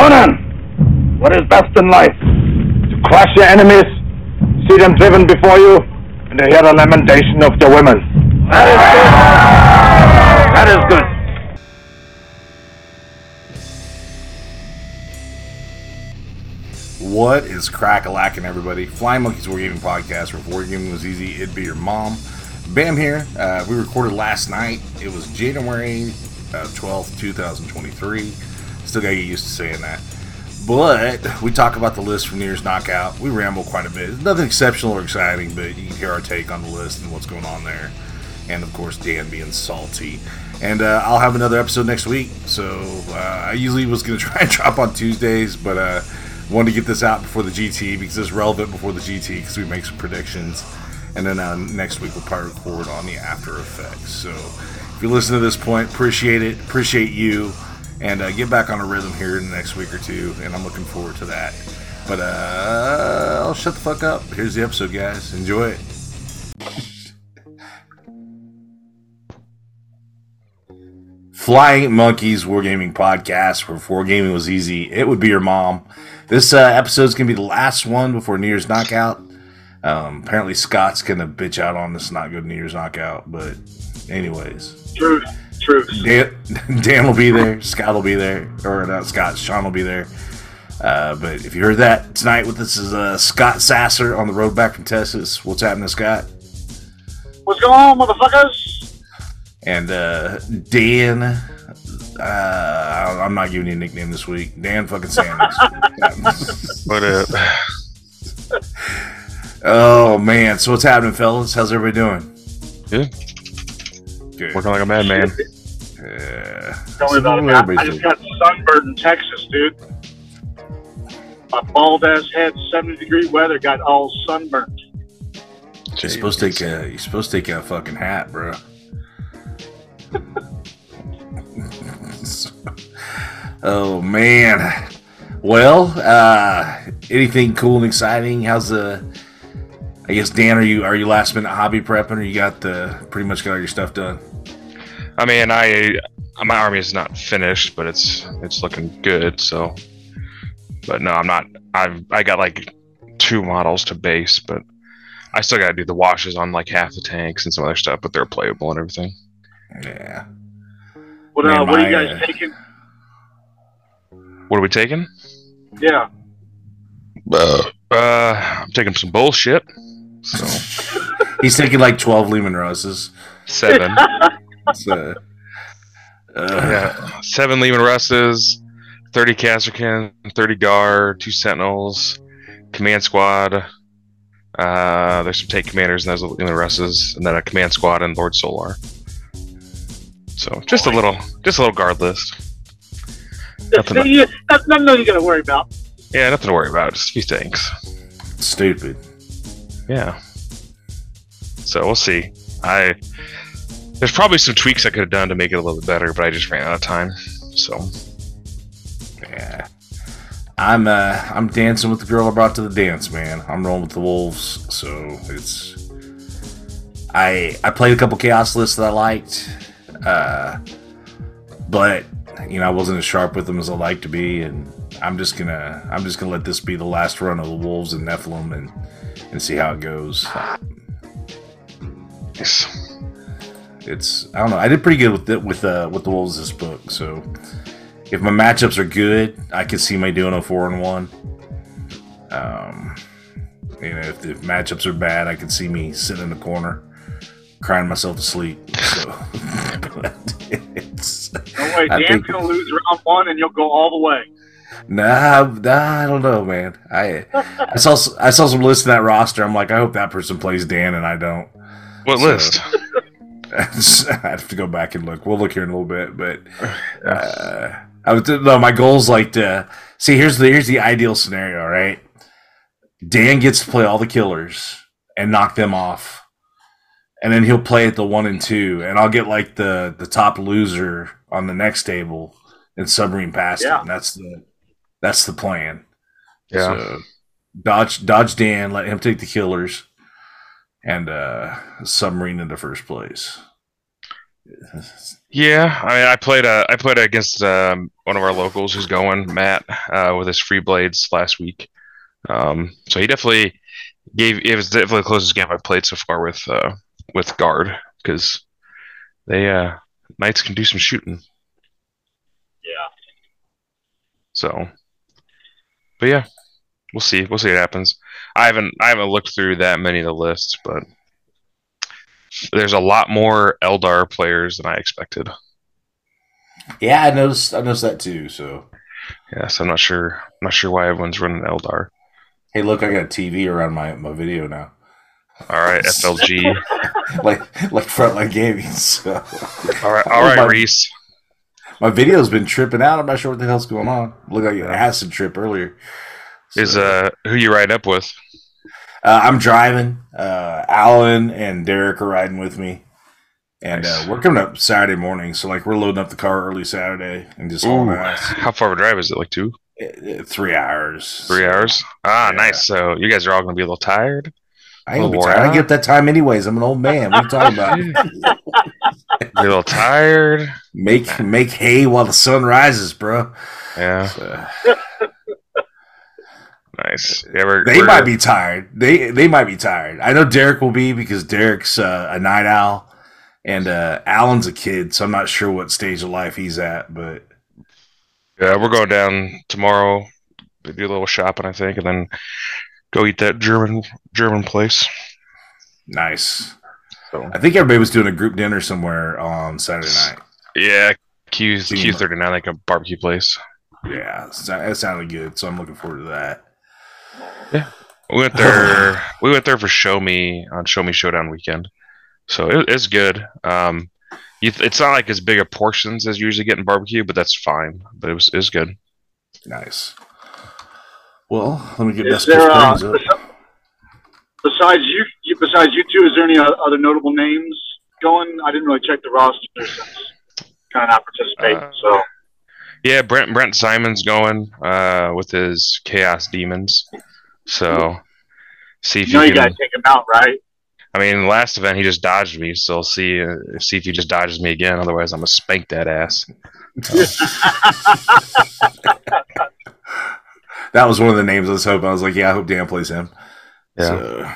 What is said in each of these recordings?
Conan, what is best in life? To crush your enemies, see them driven before you, and to hear the lamentation of the women. That is good. That is good. What is crack a lacking, everybody? Flying Monkeys Wargaming Podcast, where Wargaming was easy, it'd be your mom. Bam here. Uh, we recorded last night. It was January uh, 12th, 2023. Still gotta get used to saying that. But we talk about the list from New Year's Knockout. We ramble quite a bit. Nothing exceptional or exciting, but you can hear our take on the list and what's going on there. And of course, Dan being salty. And uh, I'll have another episode next week. So uh, I usually was going to try and drop on Tuesdays, but uh, wanted to get this out before the GT because it's relevant before the GT because we make some predictions. And then uh, next week we'll probably record on the After Effects. So if you listen to this point, appreciate it. Appreciate you. And uh, get back on a rhythm here in the next week or two. And I'm looking forward to that. But uh, I'll shut the fuck up. Here's the episode, guys. Enjoy it. Flying Monkeys Wargaming Podcast, where Wargaming was easy. It would be your mom. This uh, episode is going to be the last one before New Year's Knockout. Um, apparently, Scott's going to bitch out on this not good New Year's Knockout. But, anyways. Truth. Truth. Dan, Dan will be there. Scott will be there. Or not Scott, Sean will be there. Uh, but if you heard that tonight with us is uh, Scott Sasser on the road back from Texas. What's happening, Scott? What's going on, motherfuckers? And uh, Dan, uh, I'm not giving you a nickname this week. Dan fucking Sanders. What up? oh man, so what's happening, fellas? How's everybody doing? Good. Good. Working like a madman. Uh, Tell me about it. man. I just got sunburned in Texas, dude. My bald ass head, 70 degree weather, got all sunburned. You're supposed to take a. You're supposed to take a fucking hat, bro. oh man. Well, uh, anything cool and exciting? How's the? I guess Dan, are you are you last minute hobby prepping, or you got the pretty much got all your stuff done? I mean, I my army is not finished, but it's it's looking good. So, but no, I'm not. I've I got like two models to base, but I still got to do the washes on like half the tanks and some other stuff, but they're playable and everything. Yeah. What, uh, what are you guys uh, taking? What are we taking? Yeah. Uh, uh I'm taking some bullshit. So He's taking like twelve Leman Russes. seven, It's, uh, uh, yeah, seven Leman Russes, thirty Kasrkin, thirty Gar, two Sentinels, command squad. Uh, there's some tank commanders and there's Leman Russes, and then a command squad and Lord Solar. So just a little, just a little guard list. Nothing- Yeah, that's nothing you got to worry about. Yeah, nothing to worry about. Just a few things. Stupid. Yeah. So we'll see. I there's probably some tweaks I could have done to make it a little bit better, but I just ran out of time. So Yeah. I'm uh I'm dancing with the girl I brought to the dance, man. I'm rolling with the wolves, so it's I I played a couple chaos lists that I liked. Uh but you know, I wasn't as sharp with them as I like to be and I'm just gonna I'm just gonna let this be the last run of the wolves and Nephilim and and see how it goes. yes. It's I don't know. I did pretty good with it with uh with the wolves this book, so if my matchups are good, I could see my doing a four and one. Um, you know, if the matchups are bad, I could see me sitting in the corner, crying myself to sleep. So, but it's Don't worry, Dan's think- going to lose round one and you'll go all the way. nah, nah, I don't know, man. I I saw s- I saw some lists in that roster. I'm like, I hope that person plays Dan and I don't. What So- list? I have to go back and look. We'll look here in a little bit, but uh, I was no. My goal's like to see. Here's the here's the ideal scenario. Right, Dan gets to play all the killers and knock them off, and then he'll play at the one and two, and I'll get like the the top loser on the next table and submarine past Yeah. it. And that's the that's the plan. Yeah. So, dodge dodge Dan, let him take the killers, and uh submarine the first place. Yeah, I mean, I played uh, I played against um, one of our locals who's going Matt uh, with his free blades last week. Um, so he definitely gave it was definitely the closest game I've played so far with uh, with guard because they uh, knights can do some shooting. Yeah. So, but yeah, we'll see. We'll see what happens. I haven't I haven't looked through that many of the lists, but there's a lot more Eldar players than I expected. Yeah, I noticed. I noticed that too. So, Yes, I'm not sure. I'm not sure why everyone's running Eldar. hey, look, I got a TV around my my video now, All right, FLG. like like frontline gaming. So, All right, all Oh, my- Reese. my video's been tripping out. I'm not sure what the hell's going on. Looked like an acid trip earlier. Is uh who you riding up with? Uh, I'm driving. Uh, Alan and Derek are riding with me, and Nice. uh, we're coming up Saturday morning. So like we're loading up the car early Saturday and just Ooh, how far of a drive is it? Like two, Uh, Three hours. three hours? Ah, Yeah. nice. So you guys are all gonna be a little tired. I ain't gonna be tired. I get up that time anyways. I'm an old man. What are you talking about? A little tired. make make hay while the sun rises, bro. Yeah, So, nice. Yeah, we're, they we're- might be tired. They they might be tired. I know Derek will be because Derek's uh, a night owl, and uh, Alan's a kid, so I'm not sure what stage of life he's at. But Yeah, we're going down tomorrow. We do a little shopping, I think, and then go eat that German German place. nice. So I think everybody was doing a group dinner somewhere on Saturday night. yeah. Q thirty nine, like a barbecue place. Yeah, that sounded good. So I'm looking forward to that. We went there. we went there for Show Me on Show Me Showdown weekend, so it, it's good. Um, you, it's not like as big of portions as you usually get in barbecue, but that's fine. But it was it was good. Nice. Well, let me get Is Best there, uh, Springs besides you, you, besides you two, is there any other notable names going? I didn't really check the roster since kind of not participating. Uh, so Yeah, Brent Brent Simon's going uh, with his Chaos Demons. So see if you know you can. gotta take him out, right? I mean, last event he just dodged me, so see uh, see if he just dodges me again. Otherwise, I'm gonna spank that ass. That was one of the names I was hoping. I was like, yeah, I hope Dan plays him. Yeah. So,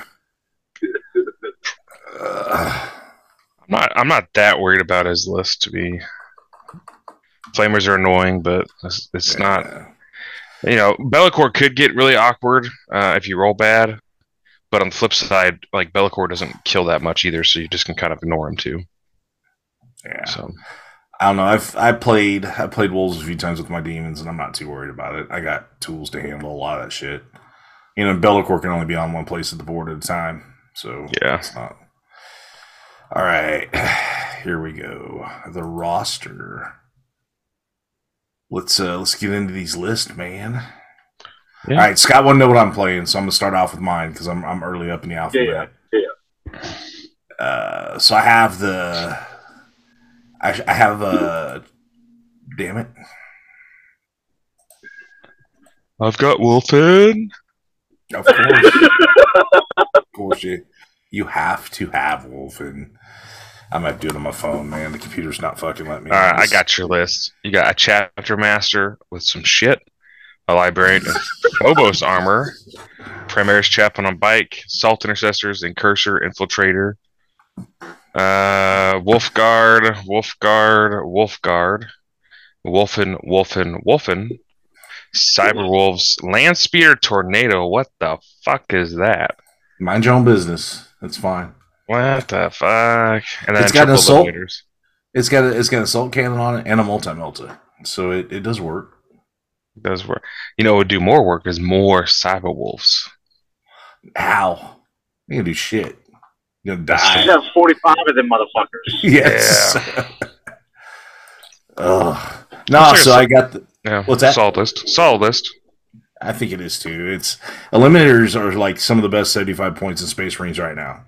uh, I'm not I'm not that worried about his list to be. Flamers are annoying, but it's, it's not. You know, Be'lakor could get really awkward uh, if you roll bad, but on the flip side, like Be'lakor doesn't kill that much either, so you just can kind of ignore him too. Yeah. So I don't know. I've I played I played wolves a few times with my demons, and I'm not too worried about it. I got tools to handle a lot of that shit. You know, Be'lakor can only be on one place at the board at a time, so Yeah. it's not. All right, here we go. The roster. Let's uh let's get into these lists, man. Yeah. All right, Scott won't know what I'm playing, so I'm gonna start off with mine because I'm I'm early up in the alphabet. yeah. Uh, so I have the. I, I have uh Damn it! I've got Wulfen. Of course, of course, you you have to have Wulfen. I might do it on my phone, man. The computer's not fucking letting me. All right, I got your list. You got a chapter master with some shit, a librarian of Phobos armor, Primaris chaplain on bike, salt intercessors, and cursor infiltrator. Uh, wolf guard, wolf guard, wolf guard, wulfen, wulfen, wulfen. Cyber wolves, land speeder tornado. What the fuck is that? Mind your own business. That's fine. What the fuck? And It's got an assault. eliminators. It's got a, it's got an assault cannon on it and a multi melta, so it, it does work. It Does work. You know, what would do more work is more cyber wolves. Ow! You gonna do shit. You're gonna die. You have 45 of them motherfuckers. Yes. Ugh. No, Looks so I got the. Yeah. What's that? Solid list. Solid list. I think it is too. It's eliminators are like some of the best seventy-five points in Space Marines right now.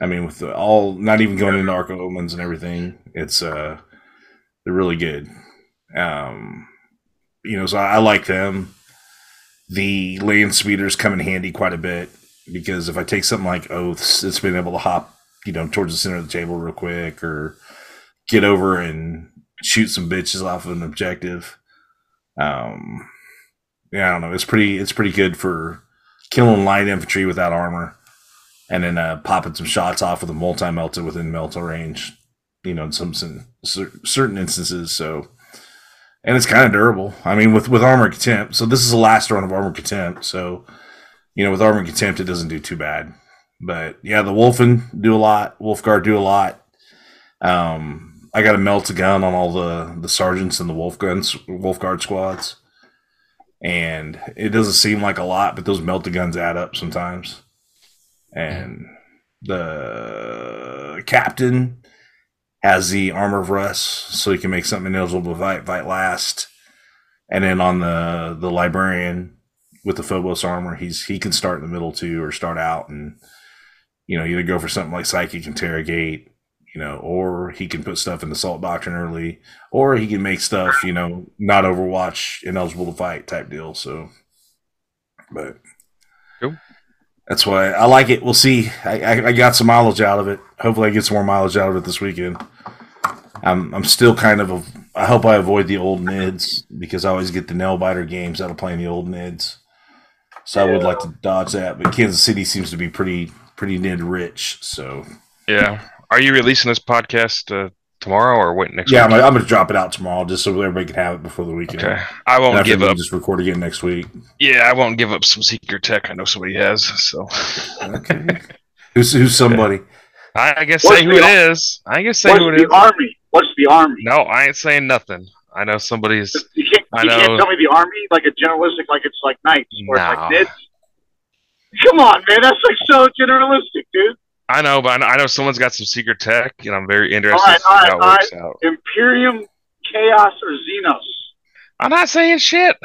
I mean, with all not even going into Arco Omens and everything, it's uh they're really good. Um, you know, so I, I like them. The land speeders come in handy quite a bit because if I take something like Oaths, it's been able to hop, you know, towards the center of the table real quick, or get over and shoot some bitches off of an objective. Um, yeah, I don't know. It's pretty. It's pretty good for killing light infantry without armor, and then uh, popping some shots off with a multi melted within melta range. You know, in some, some certain instances. So, and it's kind of durable. I mean, with with armor contempt. So this is the last run of armor contempt. So, you know, with armor contempt, it doesn't do too bad. But yeah, the Wulfen do a lot. Wolfguard do a lot. Um, I got to melt a gun on all the the sergeants and the Wolf guns, Wolfguard squads, and it doesn't seem like a lot, but those melted guns add up sometimes. And the captain has the armor of rust, so he can make something ineligible to fight, fight last. And then on the the librarian with the Phobos armor, he's he can start in the middle too, or start out and you know either go for something like psychic interrogate, you know, or he can put stuff in the salt doctrine early, or he can make stuff you know not Overwatch ineligible to fight type deal. So, but. That's why I like it. We'll see. I, I, I got some mileage out of it. Hopefully, I get some more mileage out of it this weekend. I'm I'm still kind of a, I hope I avoid the old nids because I always get the nail biter games out of playing the old nids. So I would like to dodge that, but Kansas City seems to be pretty pretty nid rich. So Yeah. Are you releasing this podcast uh, tomorrow or wait next yeah, I'm. I'm going to drop it out tomorrow just so everybody can have it before the weekend. okay. I won't after give we up. Just record again next week. Yeah, I won't give up some secret tech. I know somebody has. So Okay. who's who's somebody? I, I guess What's say who the- it is. I guess say What's who it the is. army? What's the army? No, I ain't saying nothing. I know somebody's. You can't. I You know. can't tell me the army like a generalistic, like it's like knights or it's like nids. Come on, man. That's like so generalistic, dude. I know, but I know, I know someone's got some secret tech, and I'm very interested All right, to see all how right, it all works out. Imperium, Chaos, or Xenos? I'm not saying shit.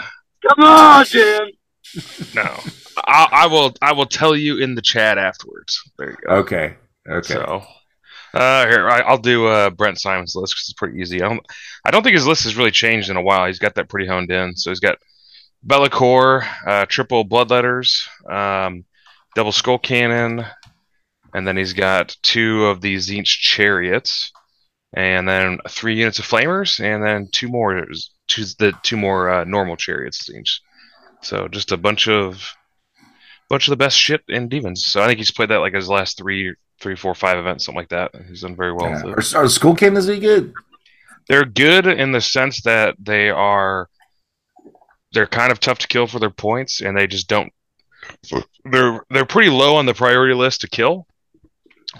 Come on, Jim. No, I, I will. I will tell you in the chat afterwards. There you go. Okay. Okay. So, uh, here I, I'll do uh, Brent Simon's list because it's pretty easy. I don't, I don't think his list has really changed in a while. He's got that pretty honed in. So he's got Be'lakor, uh, triple bloodletters, um, double skull cannon, and then he's got two of these Tzeentch chariots, and then three units of flamers, and then two more, two the two more uh, normal chariots Tzeentch. So just a bunch of bunch of the best shit in demons. So I think he's played that like his last three, three, four, five events, something like that. He's done very well. Yeah. Are, are skull cannons any good? They're good in the sense that they are they're kind of tough to kill for their points, and they just don't. They're they're pretty low on the priority list to kill.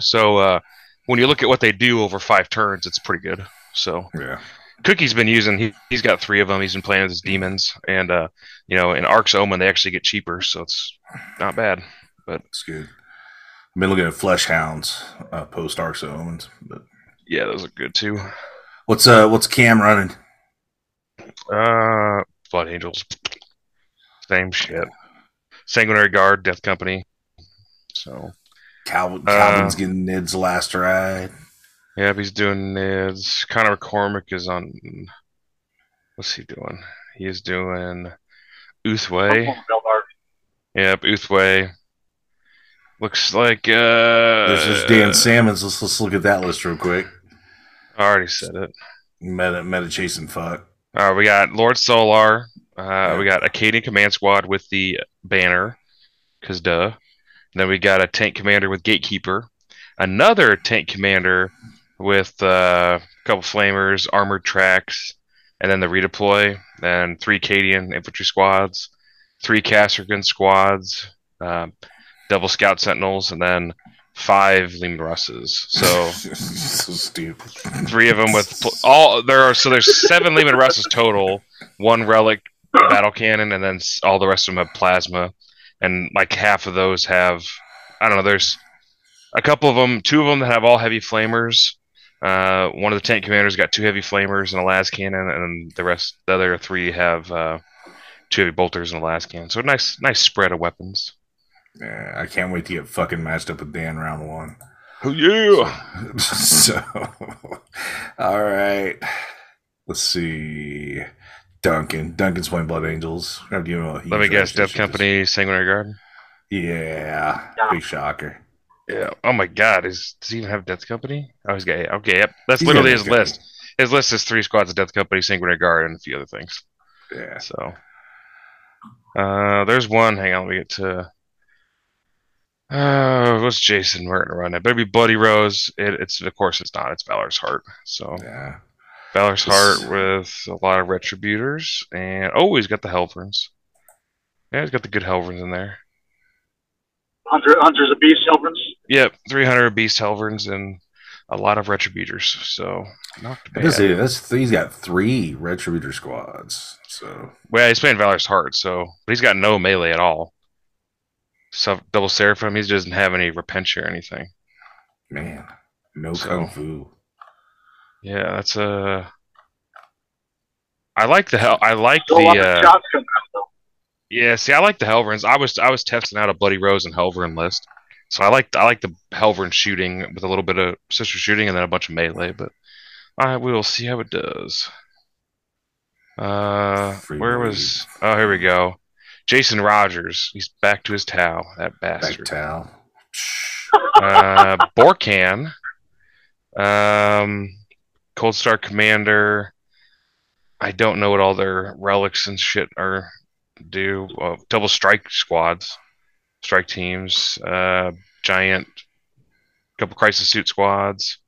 So uh, when you look at what they do over five turns, it's pretty good. So Yeah. Cookie's been using. He, he's got three of them. He's been playing with his demons, and uh, you know, in Ark's Omen, they actually get cheaper, so it's not bad. But it's good. I've been looking at flesh hounds uh, post Arcs Omens, but Yeah, those are good too. what's uh what's Cam running? Uh, Blood Angels, same shit. Sanguinary Guard, Death Company. So Calvin Uh, Calvin's getting Ned's last ride. yeah, he's doing Nids. Connor McCormick is on. What's he doing? He is doing Ulthwé. Belvar. Yep, Ulthwé. Looks like uh. There's just Dan Salmons. Let's let's look at that list real quick. I already said it. Meta meta chasing fuck. All right, we got Lord Solar. Uh, we got a Cadian Command Squad with the banner, cause duh. Then we got a tank commander with Gatekeeper, another tank commander with uh, a couple flamers, armored tracks, and then the redeploy. Then three Acadian infantry squads, three Kasrkin squads, um, double Scout Sentinels, and then five Leman Russes. So so three of them with pl- all there are so there's seven Leman Russes total, one relic battle cannon, and then all the rest of them have plasma, and like half of those have I don't know. There's a couple of them, two of them that have all heavy flamers. Uh, one of the tank commanders got two heavy flamers and a las cannon, and the rest, the other three have uh, two heavy bolters and a las cannon. So a nice, nice spread of weapons. Yeah, I can't wait to get fucking matched up with Dan round one. Oh yeah! so, all right. Let's see. Duncan. Duncan's playing Blood Angels. We're gonna him a huge Let me guess, reputation Death this- Company, Sanguinary Guard. Yeah, Yeah. big shocker. Yeah. Oh my God. Is does he even have Death Company? Oh, he's got. yeah, Okay. Yep. That's He's literally his Death list. His list is three squads of Death Company, Sanguinary Guard, and a few other things. Yeah. So, uh, there's one. Hang on, let me get to. Uh, what's Jason Merton running? It better be Bloody Rose. It, it's of course it's not. It's Valorous Heart. So Yeah. Valor's This- Heart with a lot of Retributors, and oh, he's got the Helverins. Yeah, he's got the good Helverins in there. Hunter, Hunter's a beast, Helverins. Yep, 300 Beast Helverins and a lot of Retributors. So not bad. guess he- that's he's got three Retributor squads. So Well, he's playing Valorous Heart, so but he's got no melee at all. So double Seraphim, he doesn't have any Repentia or anything. man, no So- kung fu. Yeah, that's a. I like the hell. I like Still a lot the. of Uh, shots coming out, though. yeah, see, I like the Helverins. I was I was testing out a Bloody Rose and Helverin list, so I like I like the Helverin shooting with a little bit of sister shooting and then a bunch of melee. But I will see how it does. Uh, Free where blade. was? Oh, here we go. Jason Rogers. He's back to his towel. That Back bastard. towel. uh, Borkan, um, Cold Star Commander. I don't know what all their relics and shit are do. Uh, double strike squads, strike teams, uh, giant, couple crisis suit squads,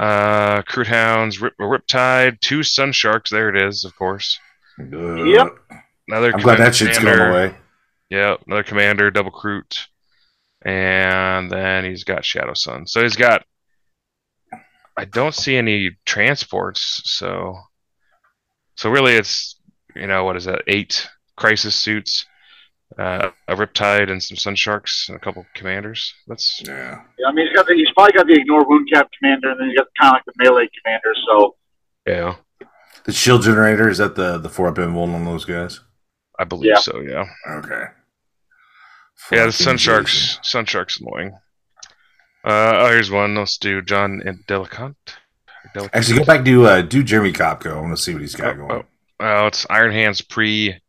uh, Kroot Hounds, Rip, Riptide, two Sun Sharks. There it is, of course. Good. Yep. I'm glad that shit's going away. Yep. another commander, double Kroot, and then he's got Shadow Sun. So he's got. I don't see any transports, so. So really, it's you know what is that? Eight crisis suits, uh, a Riptide, and some Sun Sharks, and a couple commanders. That's Yeah. Yeah, I mean, he's got the, he's probably got the ignore wound cap commander, and then he's got kind of like the melee commander. So yeah, The shield generator is that the the four up involved on those guys? I believe Yeah. so. Yeah, Okay. yeah. Fucking The Sun Jason. Sharks, Sun Sharks, annoying. Uh, oh, here's one. Let's do John Delicant. Delicant. Actually, go back to uh, do Jeremy Kopko. I want to see what he's got Oh, going. Oh, it's Iron Hands pre.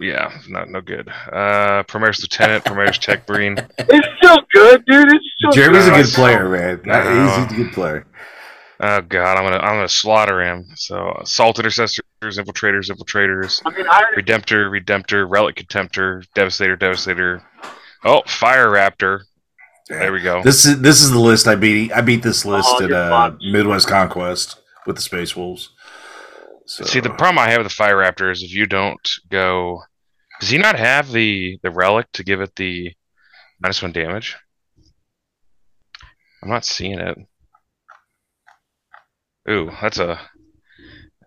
Yeah, not no good. Uh, Primaris Lieutenant, Primaris Tech Marine. it's so good, dude. It's still Jeremy's a good. good player, man. No. He's a good player. Oh god, I'm gonna I'm gonna slaughter him. So assault intercessors, infiltrators, infiltrators, I mean, Iron, redemptor, redemptor, relic contemptor, devastator, devastator. Oh, fire raptor. There we go. This is this is the list I beat. I beat this list Oh, at uh. Midwest Conquest with the Space Wolves. So, See, the problem I have with the fire raptor is if you don't go, does he not have the the relic to give it the minus one damage? I'm not seeing it. Ooh, that's a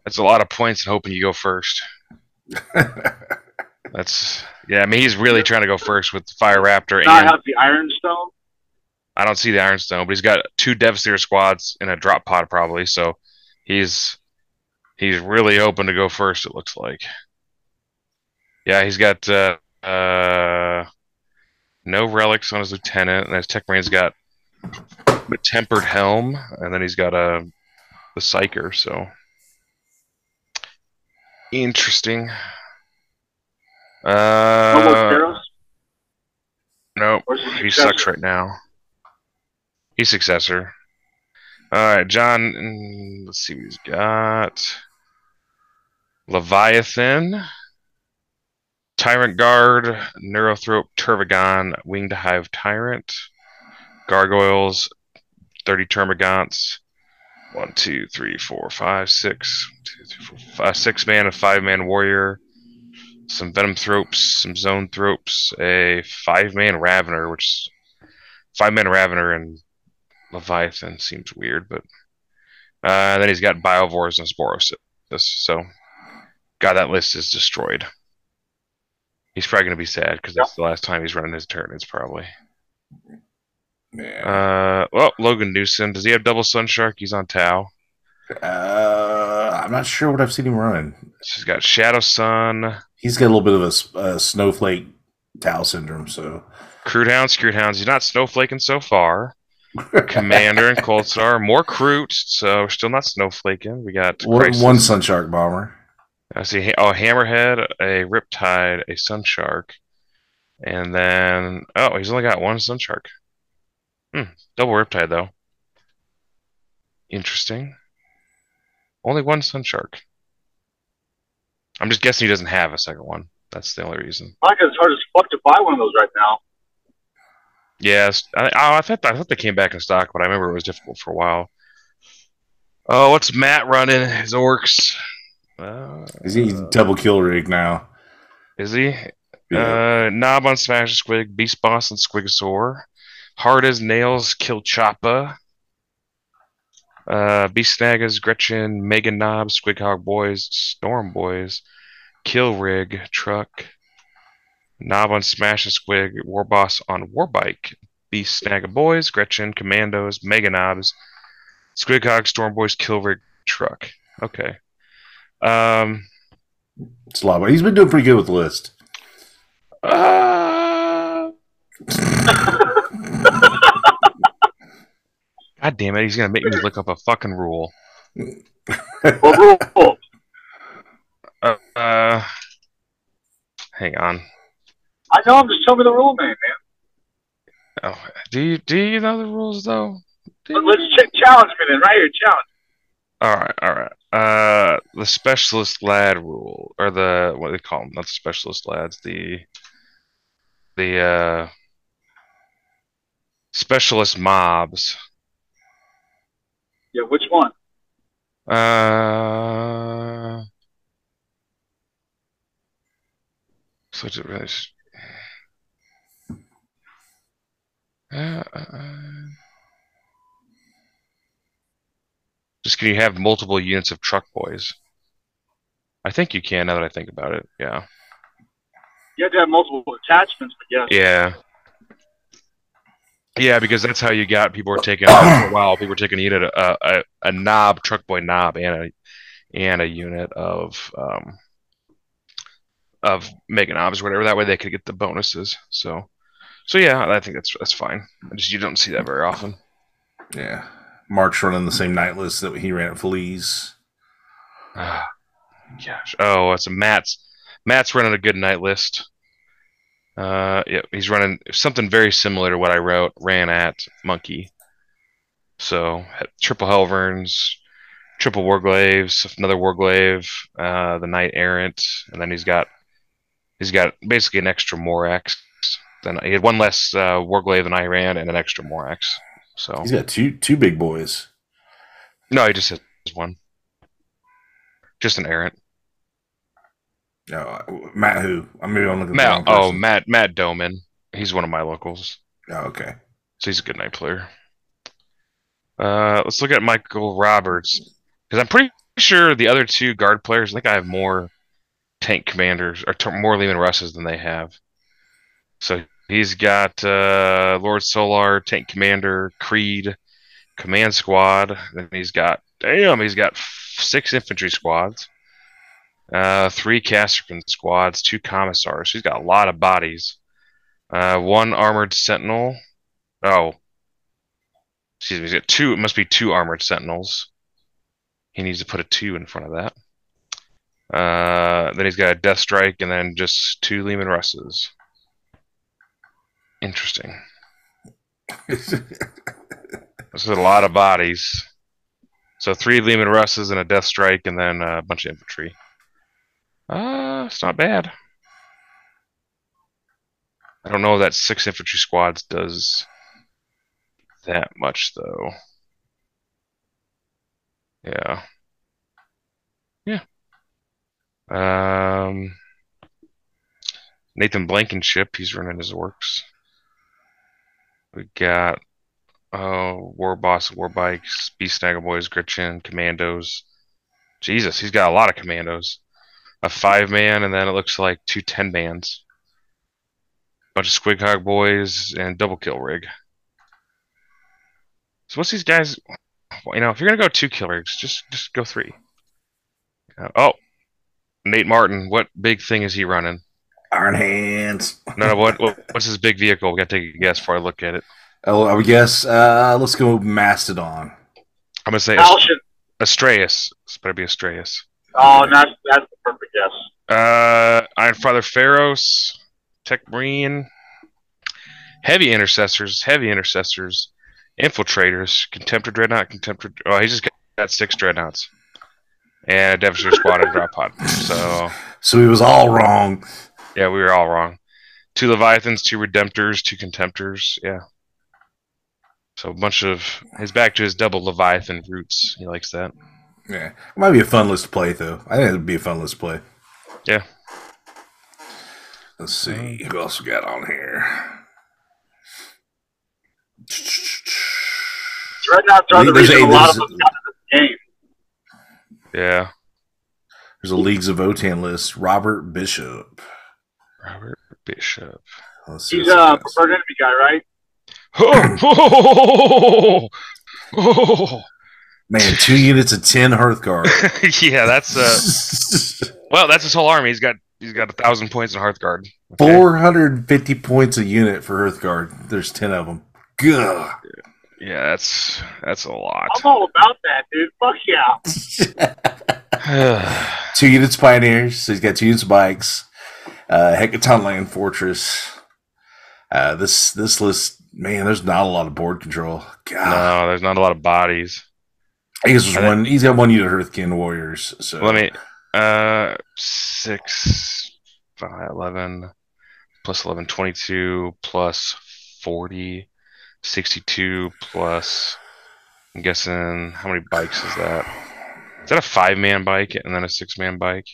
that's a lot of points and hoping you go first. That's yeah. I mean, he's really trying to go first with the fire raptor, not and have the Iron Stone. I don't see the Ironstone, but he's got two Devastator squads in a drop pod probably, so he's he's really hoping to go first. It looks like. Yeah, he's got uh, uh, no relics on his lieutenant, and his tech marine's got the tempered helm, and then he's got a the psyker. So interesting. Uh, Feirros? nope. Or is it He sucks right now. He's successor. All right, John. mm, Let's see what he's got. Leviathan, Tyrant Guard, Neurothrope, Tervigon, Winged Hive Tyrant, Gargoyles, 30 Termagants, one, two, three, four, five, six, two, three, four, five, six man a five man warrior, some Venom Thropes, some Zoanthropes, a five man Ravener, which five man Ravener and Leviathan seems weird, but uh, then he's got Biovores and Sporosis. So, God, that list is destroyed. He's probably going to be sad because that's the last time he's running his turn. It's probably. yeah. Uh, well, Logan Newsom. Does he have double Sun Shark? He's on Tau. Uh, I'm not sure what I've seen him running. She's got Shadow Sun, He's got a little bit of a snowflake Tau syndrome, so Kroot Hound, Screwed Hounds. He's not snowflaking so far. Commander and Cold Star. More Kroot, so we're still not snowflaking. We got one, one Sun Shark bomber. I see. Oh, Hammerhead, a Riptide, a Sun Shark, And then, oh, he's only got one Sun Shark. Hmm, double Riptide, though. Interesting. Only one Sun Shark. I'm just guessing he doesn't have a second one. That's the only reason. I think it's hard as fuck to buy one of those right now. Yes, I, oh, I thought I thought they came back in stock, but I remember it was difficult for a while. Oh, what's Matt running? His orcs. Uh, Is he double kill rig now? is he? Yeah. Uh, Nob on Smash Squig, Beast Boss and Squigosaur. Hard as Nails, Kill Choppa. Uh, Beast Snaggas, Gretchen, Mega Nob, Squighog Boys, Storm Boys, Kill Rig, Truck. Nob on Smash and Squig, War Boss on Warbike. Beast Snagga Boys, Gretchen, Commandos, Mega Nobs, Squighog, Storm Boys, Kill Truck. Okay. Um, It's a lot, but he's been doing pretty good with the list. Uh... God damn it, he's gonna make me look up a fucking rule. Well, rule. Uh, uh hang on. I know. I'm just telling me the rule name, man. Oh, do you do you know the rules though? Do Let- you? Let's check, challenge me then, right here. Challenge. All right, all right. Uh, the specialist lad rule, or the what do they call them? Not the specialist lads. The the uh specialist mobs. Yeah, which one? Uh, so it's really. Uh, uh, uh. just can you have multiple units of truck boys? I think you can now that I think about it. Yeah. You have to have multiple attachments, but yes. Yeah. Yeah, because that's how you got people were taking for a while. People were taking a unit, a, a, a knob, truck boy knob, and a and a unit of um of mega knobs or whatever. That way they could get the bonuses. So, so yeah, I think that's that's fine. I Just you don't see that very often. Yeah. Mark's running the same knight list that he ran at Feliz. Ah, gosh. Oh, it's a Matt's. Matt's running a good knight list. Uh, yeah, he's running something very similar to what I wrote ran at Monkey. So triple Helverins, triple Warglaives, another Warglaive, uh, the Knight Errant, and then he's got he's got basically an extra Morax. Then he had one less uh, Warglaive than I ran, and an extra Morax. So He's got two two big boys. no, he just has one, just an Errant. Oh, Matt who? I'm maybe I'm looking Matt, oh. Matt, Matt Doman. He's one of my locals, Oh, okay. so he's a good knight player. Uh, let's look at Michael Roberts because I'm pretty sure the other two guard players. I think I have more tank commanders or t- more Leman Russes than they have. So he's got uh, Lord Solar, tank commander, Creed, command squad. Then he's got damn, he's got f- six infantry squads. Uh, three Kasrkin squads, two commissars. He's got a lot of bodies. Uh, one armored sentinel. Oh, excuse me. He's got two. It must be two armored sentinels. He needs to put a two in front of that. Uh, then he's got a death strike, and then just two Leman Russes. Interesting. This is a lot of bodies. So three Leman Russes and a death strike, and then a bunch of infantry. Uh, it's not bad. I don't know that six infantry squads does that much though. Yeah. Yeah. Um Nathan Blankenship, he's running his works. We got oh War Boss, War Bikes, Beast Snagga Boys, Gretchen, Commandos. Jesus, he's got a lot of commandos. A five man, and then it looks like two ten mans bunch of Squig Hog boys and double kill rig. So what's these guys? well, You know, if you're gonna go two kill rigs, just just go three. Uh, oh, Nate Martin, what big thing is he running? Iron hands. No, no, what, what what's his big vehicle? We gotta take a guess before I look at it. Oh, I would guess. Uh, let's go Mastodon. I'm gonna say Falchion. Astraeus. This better be Astraeus. Oh, that's that's the perfect guess. Uh, Iron Father Feirros. Tech Marine, heavy intercessors, heavy intercessors, infiltrators, contemptor dreadnought, contemptor. Oh, he just got, got six dreadnoughts, and a devastator squad and drop pod. So So he was all wrong. Yeah, we were all wrong. Two leviathans, two redemptors, two contemptors. Yeah. So a bunch of he's back to his double leviathan roots. He likes that. Yeah, it might be a fun list to play though. I think it'd be a fun list to play. Yeah. Let's see who else we got on here. Dreadnoughts are the There's reason a- a lot of them got into the game. Yeah. There's a Leagues of Votann list. Robert Bishop. Robert Bishop. Let's He's a on preferred enemy guy, right? Oh, oh, Man, two units of ten Hearthguard. yeah, that's uh well, that's his whole army. He's got he's got a thousand points in Hearthguard. Okay. Four hundred and fifty points a unit for Hearthguard. There's ten of them. Gah. Yeah, that's that's a lot. I'm all about that, dude. Fuck yeah. two units of Pioneers. So he's got two units Bikes. Uh, Hekaton Land Fortress. Uh, this this list, man, there's not a lot of board control. God, no, there's not a lot of bodies. I guess there's one. He's got one unit of Hearthkin Warriors. So Let me uh six five eleven plus 11 22 plus 40 62 plus I'm guessing how many bikes is that? Is that a five man bike and then a six man bike?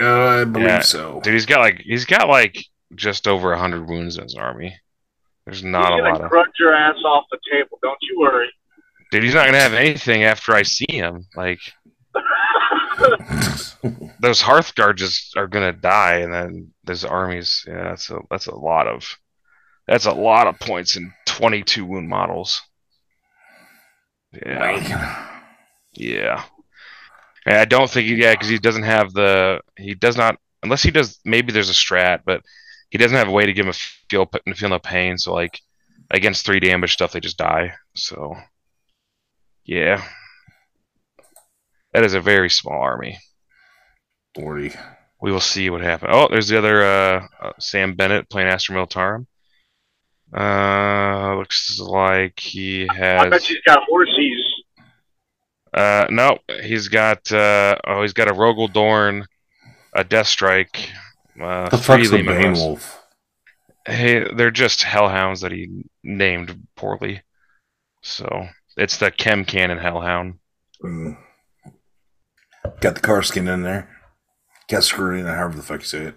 Uh, I believe Yeah. so. Dude, he's got like he's got like just over hundred wounds in his army. There's not He's a gonna lot of crunch your ass off the table. Don't you worry. dude. He's not gonna have anything after I see him. Like those Hearthguard just are gonna die, and then there's armies. Yeah, that's a that's a lot of that's a lot of points in 22 wound models. Yeah, yeah. And I don't think yeah, because he doesn't have the he does not unless he does maybe there's a strat, but he doesn't have a way to give him a feel put and feel no pain. So like against three damage stuff, they just die. So yeah, that is a very small army. Forty. We will see what happens. Oh, there's the other uh, uh, Sam Bennett playing Astra Militarum. Uh, looks like he has. I bet she's got horsies. Uh, no, he's got. Uh, oh, he's got a Rogal Dorn, a Death Strike. Uh, The fuck's the Bane Wolf? Hey, they're just hellhounds that he named poorly. So it's the Chem Cannon Hellhound. Mm. Got the Kasrkin in there. Got screwed in, however the fuck you say it.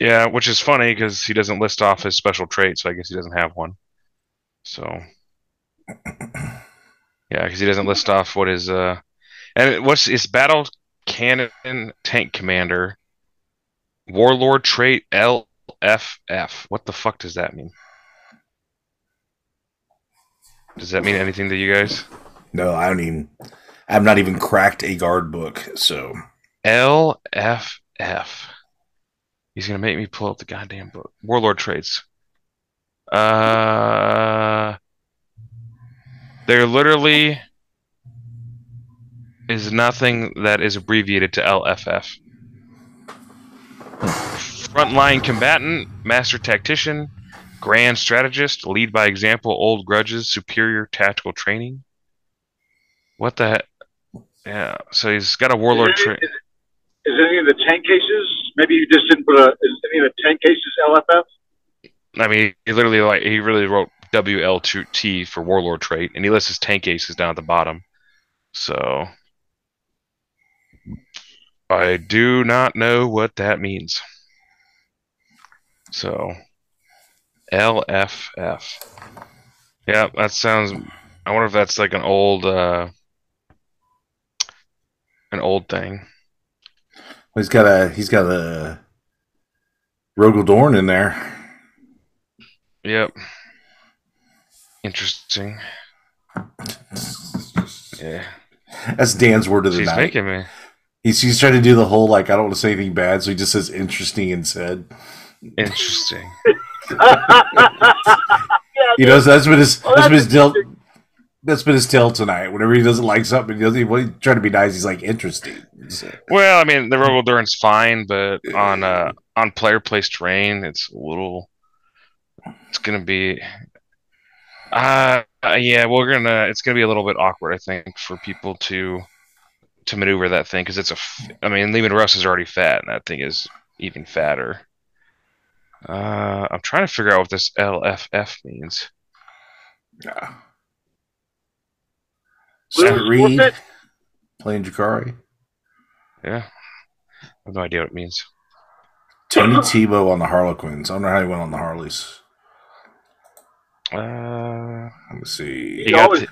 Yeah, which is funny because he doesn't list off his special trait, so I guess he doesn't have one. So, yeah, because he doesn't list off what his uh, and what's his battle cannon tank commander, warlord trait LFF. What the fuck does that mean? Does that mean anything to you guys? No, I don't even. I've not even cracked a guard book, so LFF. He's gonna make me pull up the goddamn book. Warlord traits. Uh, there literally is nothing that is abbreviated to LFF. Frontline combatant, master tactician, grand strategist, lead by example, old grudges, superior tactical training. What the heck? Yeah, so he's got a warlord is, trait. it, is, is any of the tank cases? Maybe you just didn't put a. Is any of the tank cases LFF? I mean, he literally like he really wrote WL2T for Warlord trait, and he lists his tank aces down at the bottom. So I do not know what that means. So LFF. Yeah, that sounds. I wonder if that's like an old, uh, an old thing. he's got a he's got a Rogal Dorn in there. Yep. Interesting. Yeah, That's Dan's word of the she's night. making me. He's he's trying to do the whole like I don't want to say anything bad, so he just says interesting instead. Interesting. You know, so that's been his Oh, that's been his that's deal. That's been his tell tonight. Whenever he doesn't like something, he doesn't he, well, he's trying to be nice. He's like interesting. Well, I mean, the robo endurance fine, but on uh on player placed terrain, it's a little. It's gonna be. Uh, yeah, we're gonna. It's gonna be a little bit awkward, I think, for people to to maneuver that thing because it's a. f- I mean, Leman Russ is already fat, and that thing is even fatter. Uh, I'm trying to figure out what this LFF means. Yeah. Lose, Scott Reed playing Jakari. Yeah, I have no idea what it means. Tony Tebow on the Harlequins. I don't know how he went on the Harleys. Uh, Let me see. He He got the-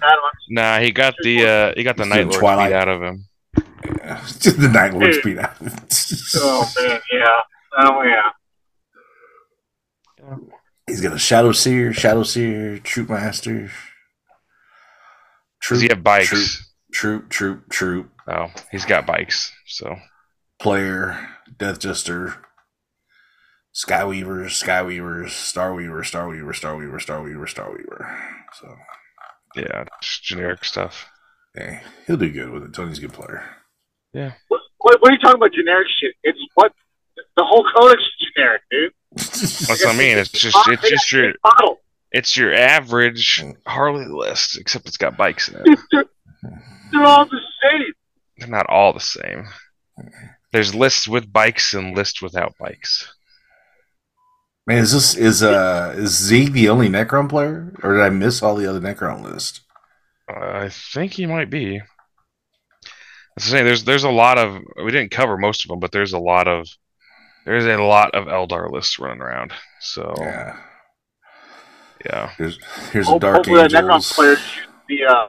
nah, he got the uh, he got the He's Night Lord Twilight. beat out of him. Yeah. Just the Night Lord's Hey. beat out. Oh man, yeah. Oh yeah. He's got a Shadow Seer, Shadow Seer, Troupe Master. Does he have bikes? Troop, troop, troop, troop. Oh, he's got bikes. So Player, Death Jester, Skyweavers, Skyweavers, Starweaver, Starweaver, Starweaver, Starweaver, Starweaver. So, yeah, just generic stuff. hey, he'll do good with it. Tony's a good player. What, what, what are you talking about? Generic shit. It's what the whole codex is generic, dude. That's what I mean. It's just it's They just your bottle. it's your average Harley list, except it's got bikes in it. They're, they're all the same. They're not all the same. There's lists with bikes and lists without bikes. Man, is this is uh is Zeke the only Necron player, or did I miss all the other Necron list? I think he might be. That's the thing. There's there's a lot of we didn't cover most of them, but there's a lot of there's a lot of Eldar lists running around. So yeah, Yeah, here's here's a Hope, Dark hopefully that Necron Angels. player shoots the uh,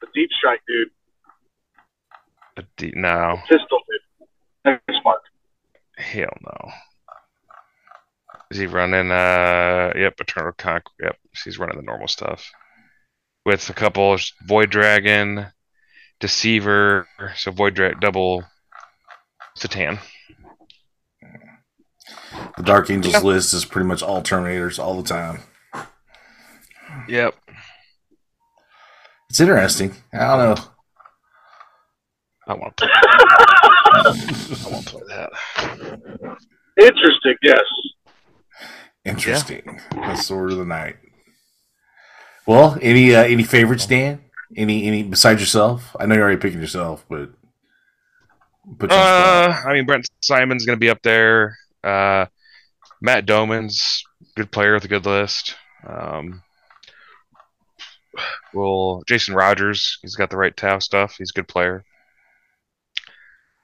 the deep strike, dude. But the- no, Pistol, dude. Next mark. hell no. Is he running? Uh, yep, Eternal Conk. Yep, he's running the normal stuff with a couple Void Dragon, Deceiver. So Void Dragon double C'tan. The Dark Angels Yeah. list is pretty much all Terminators all the time. Yep. It's interesting. I don't know. I want to play. I want to play that. Interesting, yes. Interesting. The sword of the night. Well, any uh, any favorites, Dan? Any any besides yourself? I know you're already picking yourself, but put you on the spot. Uh, I mean, Brent Simon's going to be up there. Uh, Matt Doman's good player with a good list. Um, well, Jason Rogers, he's got the right Tau stuff. He's a good player.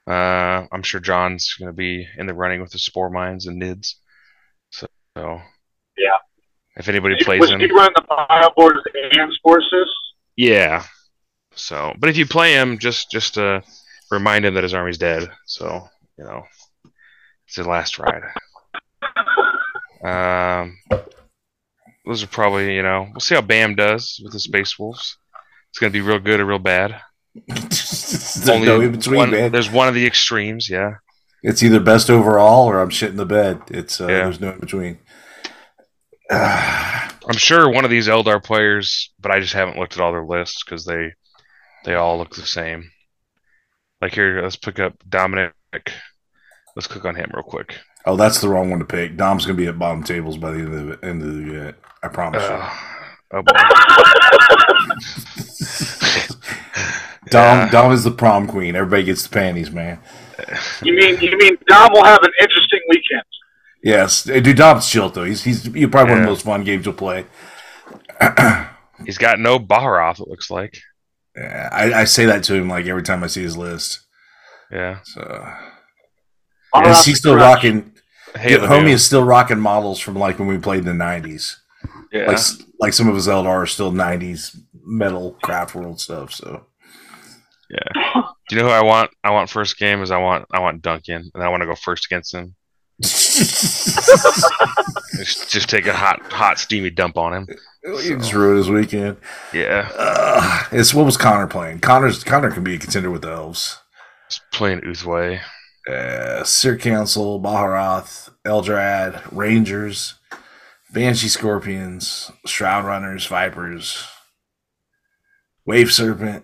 Uh, I'm sure John's going to be in the running with the Spore Mines and Nids. So, so Yeah. if anybody Was plays he him, running the Biovore and Sporocysts? yeah. So, but if you play him, just just uh, remind him that his army's dead. So you know, it's his last ride. Um, those are probably you know we'll see how Bam does with the Space Wolves. It's gonna be real good or real bad. There's no in between, one, man. There's one of the extremes. Yeah. It's either best overall or I'm shit in the bed. It's uh, Yeah. there's no in between. I'm sure one of these Eldar players, but I just haven't looked at all their lists because they they all look the same. Like here, let's pick up Dominic. Let's click on him real quick. oh, that's the wrong one to pick. Dom's gonna be at bottom tables by the end of the end of the uh, I promise Uh, oh boy. Dom Yeah. Dom is the prom queen. Everybody gets the panties, man. You mean you mean Dom will have an interesting weekend? Yes, dude. Dom's chill though. He's he's you're probably one of the most fun games to play. He's got no Baharroth, it looks like. Yeah, I, I say that to him like every time I see his list. Yeah. So I'll is he still correct rocking? Hey, Yeah, homie is still rocking models from like when we played in the nineties. yeah. Like like some of his Eldar are still nineties metal craft world stuff. So yeah. Do you know who I want? I want first game is I want I want Duncan, and I want to go first against him. Just, just take a hot hot steamy dump on him. he just ruined his weekend. Yeah. Uh, it's what was Connor playing? Connor's Connor can be a contender with the elves. Just playing Ulthwé. Uh, Seer Council, Baharroth, Eldrad, Rangers, Banshee Scorpions, Shroud Runners, Vipers, Wave Serpent,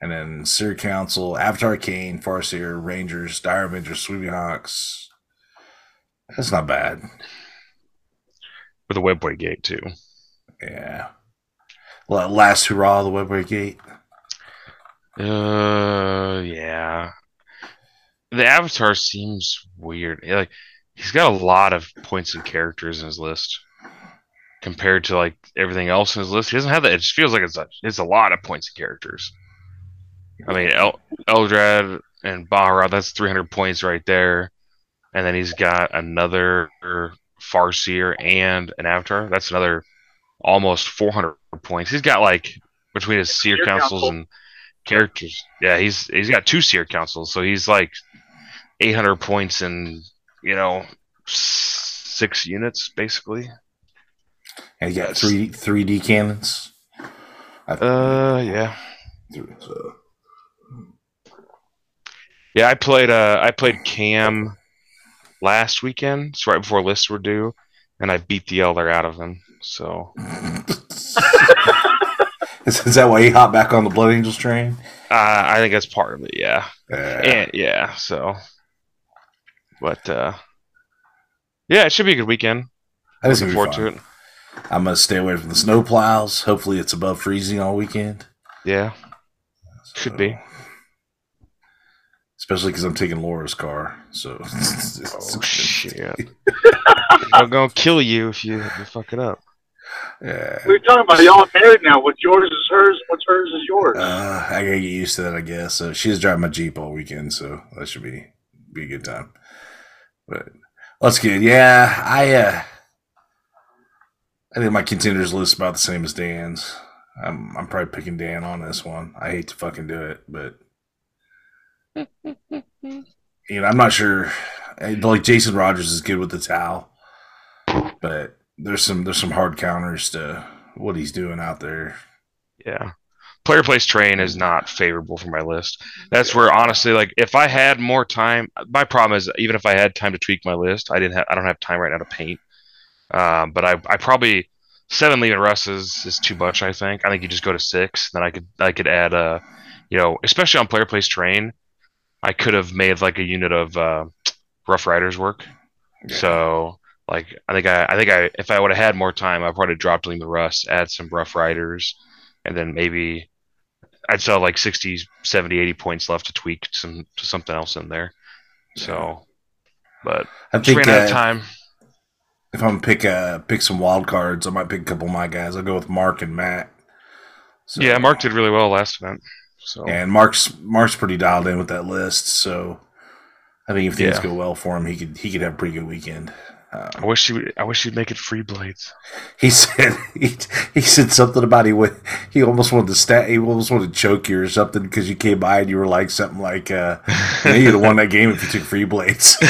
And then Seer Council, Avatar Khaine, Farseer, Rangers, Dire Avengers, Swooping Hawks. That's not bad. with the Webway gate too. Yeah. La- Last hurrah, the Webway Gate. Uh, yeah. The Avatar seems weird. Like he's got a lot of points and characters in his list compared to like everything else in his list. He doesn't have that. It just feels like it's a, it's a lot of points and characters. I mean, El- Eldrad and Bahra, that's 300 points right there. And then he's got another Farseer and an Avatar. That's another almost 400 points. He's got like between his Seer Seer councils Council. and characters. Yeah, he's he's got two Seer councils, so he's like 800 points in you know six units basically. And you got three 3D cannons. Uh, yeah, So, yeah. I played uh I played Cam last weekend, so right before lists were due, and I beat the Eldar out of him. So is, is that why he hop back on the Blood Angels train? uh, I think that's part of it. Yeah, Uh, and yeah. So, but uh, yeah, it should be a good weekend. is Looking forward fun. to it. I'm gonna stay away from the snow plows. Hopefully, it's above freezing all weekend. Yeah, should be. Especially because I'm taking Laura's car. So. Oh shit! I'm gonna kill you if you, if you fuck it up. Yeah. We are talking about y'all married now. What's yours is hers. What's hers is yours. Uh, I gotta get used to that, I guess. So she's driving my Jeep all weekend, so that should be be a good time. But that's good. Yeah, I uh, I think my contenders list about the same as Dan's. I'm I'm probably picking Dan on this one. I hate to fucking do it, but you know, I'm not sure. Like Jason Rogers is good with the Tau, but there's some there's some hard counters to what he's doing out there. Yeah. Player place train is not favorable for my list. That's where honestly, like if I had more time, my problem is even if I had time to tweak my list, I didn't have I don't have time right now to paint. Um, but I I probably seven Leman Russ is, is too much, I think. I think you just go to six, then I could I could add uh you know, especially on player place train, I could have made like a unit of uh Rough Riders work. So like I think I I think I if I would have had more time, I probably dropped Leman Russ, add some Rough Riders, and then maybe I'd sell like 60, 70, 80 points left to tweak some to something else in there. So, but I think ran out of uh, time. if I'm pick uh pick some wild cards, I might pick a couple of my guys. I'll go with Mark and Matt. So, Yeah, Mark did really well last event. So and Mark's Mark's pretty dialed in with that list. So I think if things Yeah. go well for him, he could he could have a pretty good weekend. I Um, wish he would, I wish he'd make it free blades. he said he, he said something about he would he almost wanted to stat he almost wanted to choke you or something because you came by and you were like something like uh you you'd have won that game if you took free blades.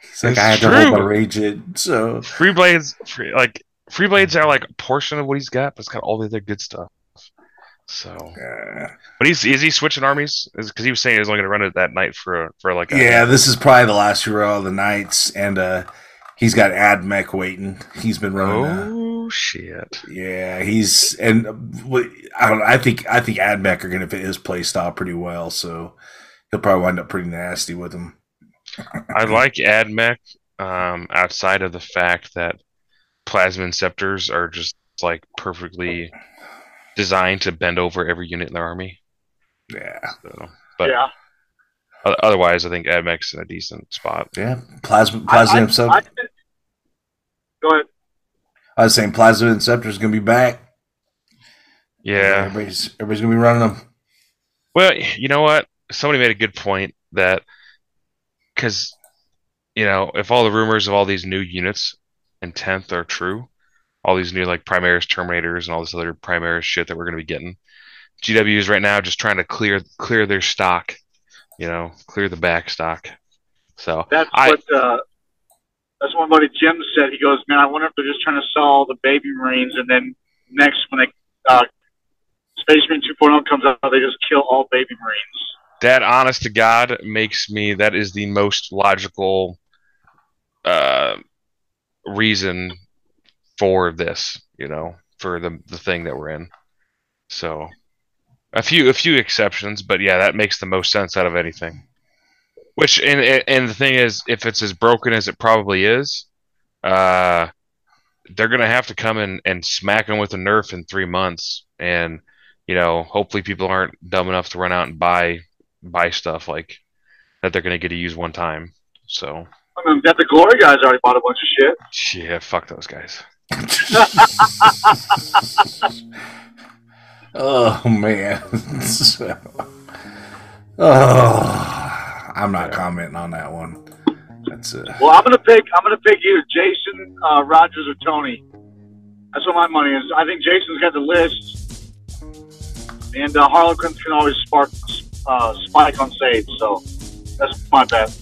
He's like It's I had to hold my true. rage in. So Free blades, free, like free blades are like a portion of what he's got, but it's got all the other good stuff. So, uh, but he's is he switching armies? Because he was saying he's only going to run it that night for for like a, yeah, this is probably the last hurrah of the nights, and uh he's got Ad Mech waiting. He's been running. Uh, Oh shit! yeah, he's and uh, I don't. I think I think Admech are going to fit his play style pretty well, so he'll probably wind up pretty nasty with him. I like AdMech um, outside of the fact that plasma Inceptors are just like perfectly designed to bend over every unit in their army. Yeah, So, but yeah. otherwise, I think AdMech's in a decent spot. yeah. Plasma I- Plasma I- himself. I I, Go ahead. was saying Plasma Inceptor is going to be back. Yeah. everybody's everybody's going to be running them. Well, you know what? Somebody made a good point that because you know if all the rumors of all these new units in tenth are true, all these new like Primaris Terminators and all this other Primaris shit that we're going to be getting, GW is right now just trying to clear clear their stock, you know, clear the back stock. So That's I- what uh, that's what my buddy Jim said. He goes, "Man, I wonder if they're just trying to sell all the baby marines, and then next when they uh, Space Marine 2.0 comes out, they just kill all baby marines." that, honest to God, makes me that is the most logical uh, reason for this. You know, for the the thing that we're in. So a few a few exceptions, but yeah, that makes the most sense out of anything. Which and and the thing is, if it's as broken as it probably is, uh, they're gonna have to come in and smack them with a nerf in three months, and you know, hopefully people aren't dumb enough to run out and buy buy stuff like that they're gonna get to use one time. So I mean, that the glory guys already bought a bunch of shit. yeah, fuck those guys. Oh man. So- oh, I'm not commenting on that one. That's it. Well, I'm gonna pick. I'm gonna pick either Jason uh, Rogers or Tony. That's what my money is. I think Jason's got the list, and uh, Harlequin can always spark uh, spike on Sage. So that's my bet.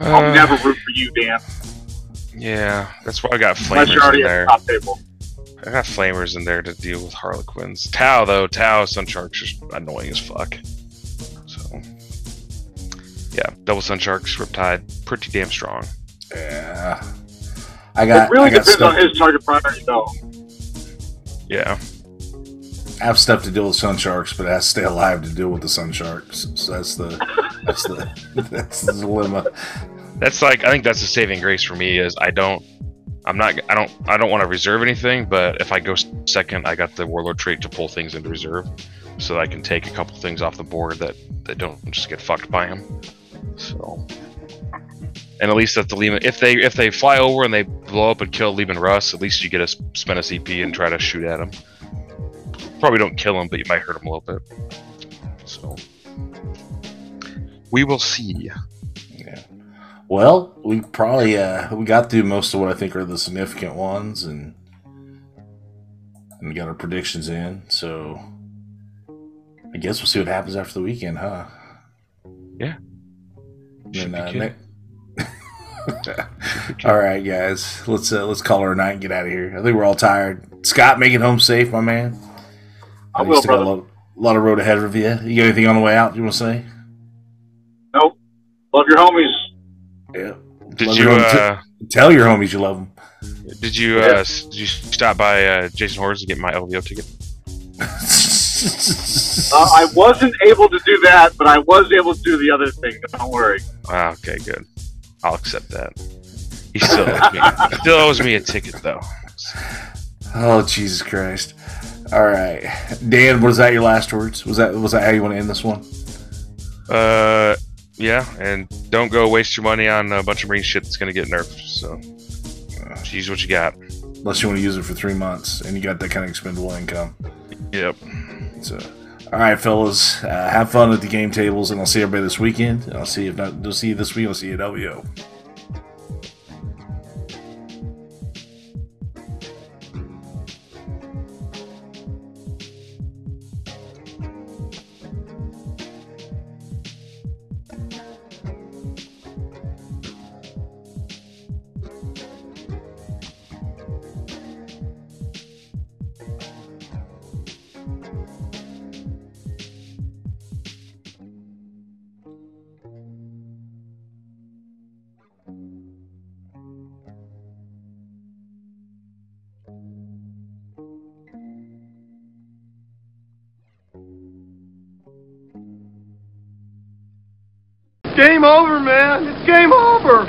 I'll Uh, never root for you, Dan, Yeah, that's why I got unless you're flamers already in at there. the top table. I got flamers in there to deal with Harlequins. Tau though, Tau Sunshark's just annoying as fuck. So yeah, double Sunsharks, Riptide, pretty damn strong. yeah. I got. it really I got depends stuff, on his target priority, though. Yeah, I have stuff to deal with Sunsharks, but I have to stay alive to deal with the Sunsharks. So that's the that's the that's the dilemma. that's like I think that's the saving grace for me is I don't, I'm not, I don't, I don't want to reserve anything, but if I go second, I got the Warlord trait to pull things into reserve, so that I can take a couple things off the board that that don't just get fucked by him. So. And at least if the Leman, if they if they fly over and they blow up and kill Leman Russ, at least you get to spend a CP and try to shoot at him. Probably don't kill him, but you might hurt him a little bit. So we will see. Yeah. Well, we probably uh, we got through most of what I think are the significant ones, and and we got our predictions in. So I guess we'll see what happens after the weekend, huh? Yeah. And, be uh, ne- all right, guys, let's uh, let's call her a night and get out of here. I think we're all tired. Scott, make it home safe, my man. I know you will, still got a brother. lot, lot of road ahead of you. You got anything on the way out you want to say? Nope. Love your homies. Yeah. Did Love you your homies. uh, Tell your homies you love them. did you uh, did you stop by uh, Jason Horrors to get my LVO ticket? Uh, I wasn't able to do that, but I was able to do the other thing. Don't worry. Ah, okay, good. I'll accept that. He still owes me, he still owes me a ticket though. Oh Jesus Christ! All right, Dan, was that your last words? Was that was that how you want to end this one? Uh, yeah, and don't go waste your money on a bunch of marine shit that's gonna get nerfed. So uh, use what you got. Unless you want to use it for three months and you got that kind of expendable income. Yep. So, all right, fellas, uh, have fun at the game tables, and I'll see everybody this weekend. I'll see if not, I'll see you this week. I'll see you at LVO. Game over, man. It's game over.